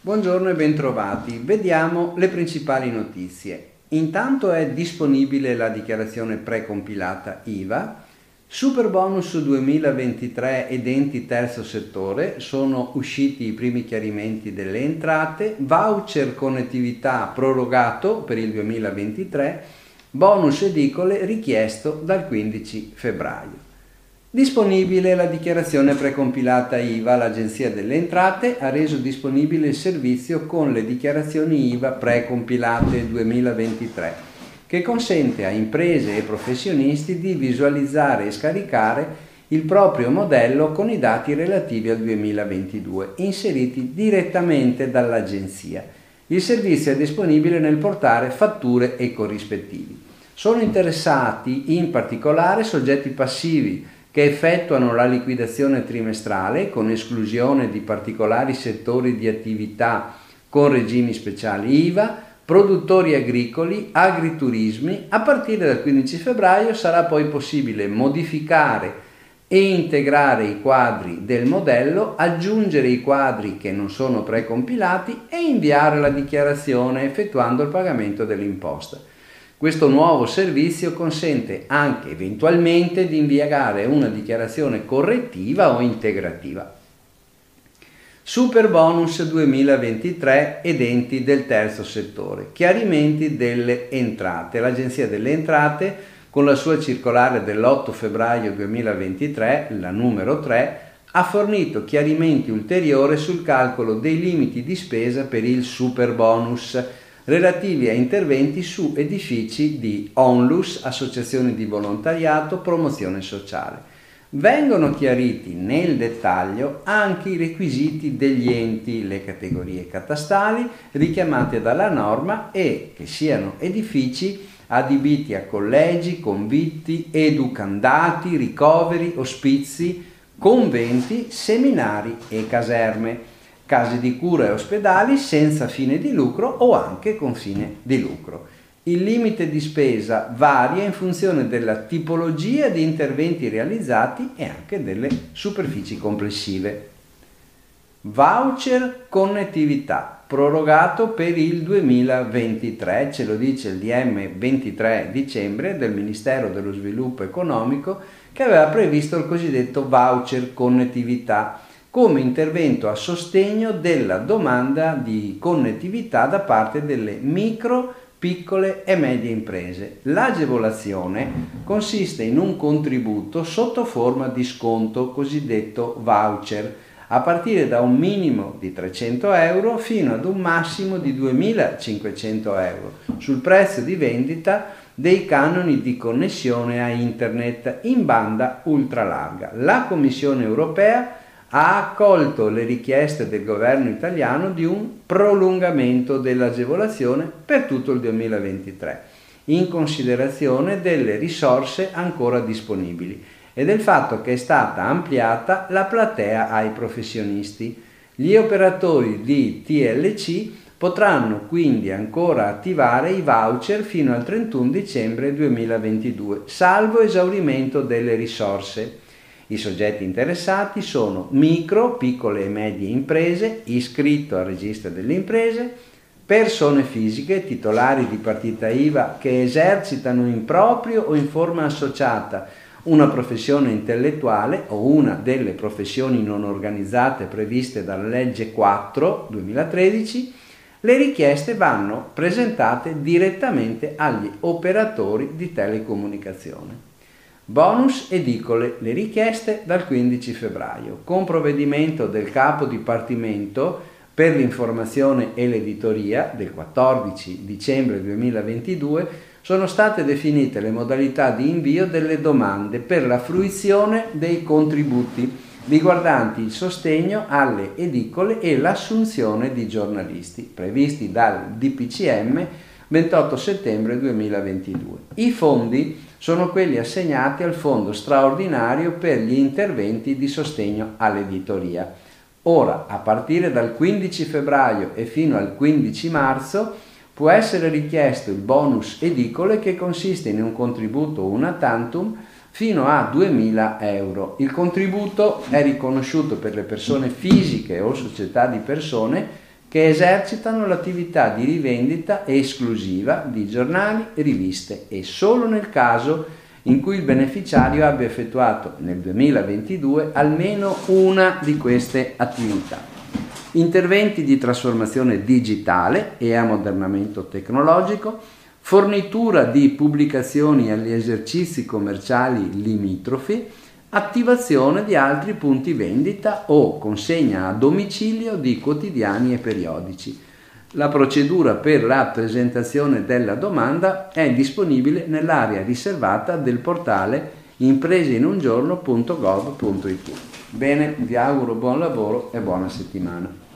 Buongiorno e bentrovati. Vediamo le principali notizie. Intanto è disponibile la dichiarazione precompilata IVA. Super bonus 2023 ed enti terzo settore sono usciti i primi chiarimenti delle entrate, voucher connettività prorogato per il 2023, bonus edicole richiesto dal 15 febbraio. Disponibile la dichiarazione precompilata IVA, l'Agenzia delle Entrate ha reso disponibile il servizio con le dichiarazioni IVA precompilate 2023, che consente a imprese e professionisti di visualizzare e scaricare il proprio modello con i dati relativi al 2022, inseriti direttamente dall'Agenzia. Il servizio è disponibile nel portale Fatture e corrispettivi. Sono interessati in particolare soggetti passivi, che effettuano la liquidazione trimestrale con esclusione di particolari settori di attività con regimi speciali IVA, produttori agricoli, agriturismi, a partire dal 15 febbraio sarà poi possibile modificare e integrare i quadri del modello, aggiungere i quadri che non sono precompilati e inviare la dichiarazione effettuando il pagamento dell'imposta. Questo nuovo servizio consente anche eventualmente di inviare una dichiarazione correttiva o integrativa. Super bonus 2023 ed enti del terzo settore. Chiarimenti delle entrate. L'Agenzia delle Entrate con la sua circolare dell'8 febbraio 2023, la numero 3, ha fornito chiarimenti ulteriori sul calcolo dei limiti di spesa per il super bonus relativi a interventi su edifici di onlus, associazioni di volontariato, promozione sociale. Vengono chiariti nel dettaglio anche i requisiti degli enti, le categorie catastali richiamate dalla norma e che siano edifici adibiti a collegi, convitti, educandati, ricoveri, ospizi, conventi, seminari e caserme case di cura e ospedali senza fine di lucro o anche con fine di lucro. Il limite di spesa varia in funzione della tipologia di interventi realizzati e anche delle superfici complessive. Voucher connettività prorogato per il 2023, ce lo dice il DM 23 dicembre del Ministero dello Sviluppo Economico che aveva previsto il cosiddetto voucher connettività come intervento a sostegno della domanda di connettività da parte delle micro, piccole e medie imprese. L'agevolazione consiste in un contributo sotto forma di sconto cosiddetto voucher a partire da un minimo di 300 euro fino ad un massimo di 2.500 euro sul prezzo di vendita dei canoni di connessione a internet in banda ultralarga. La Commissione europea ha accolto le richieste del governo italiano di un prolungamento dell'agevolazione per tutto il 2023, in considerazione delle risorse ancora disponibili e del fatto che è stata ampliata la platea ai professionisti. Gli operatori di TLC potranno quindi ancora attivare i voucher fino al 31 dicembre 2022, salvo esaurimento delle risorse. I soggetti interessati sono micro, piccole e medie imprese, iscritto al registro delle imprese, persone fisiche titolari di partita IVA che esercitano in proprio o in forma associata una professione intellettuale o una delle professioni non organizzate previste dalla legge 4 2013, le richieste vanno presentate direttamente agli operatori di telecomunicazione. Bonus edicole le richieste dal 15 febbraio. Con provvedimento del capo dipartimento per l'informazione e l'editoria del 14 dicembre 2022 sono state definite le modalità di invio delle domande per la fruizione dei contributi riguardanti il sostegno alle edicole e l'assunzione di giornalisti previsti dal DPCM 28 settembre 2022. I fondi sono quelli assegnati al Fondo straordinario per gli interventi di sostegno all'editoria. Ora, a partire dal 15 febbraio e fino al 15 marzo, può essere richiesto il bonus edicole che consiste in un contributo una tantum fino a 2.000 euro. Il contributo è riconosciuto per le persone fisiche o società di persone che esercitano l'attività di rivendita esclusiva di giornali riviste e solo nel caso in cui il beneficiario abbia effettuato nel 2022 almeno una di queste attività. Interventi di trasformazione digitale e ammodernamento tecnologico, fornitura di pubblicazioni agli esercizi commerciali limitrofi, attivazione di altri punti vendita o consegna a domicilio di quotidiani e periodici. La procedura per la presentazione della domanda è disponibile nell'area riservata del portale impreseinungiorno.gov.it. Bene, vi auguro buon lavoro e buona settimana.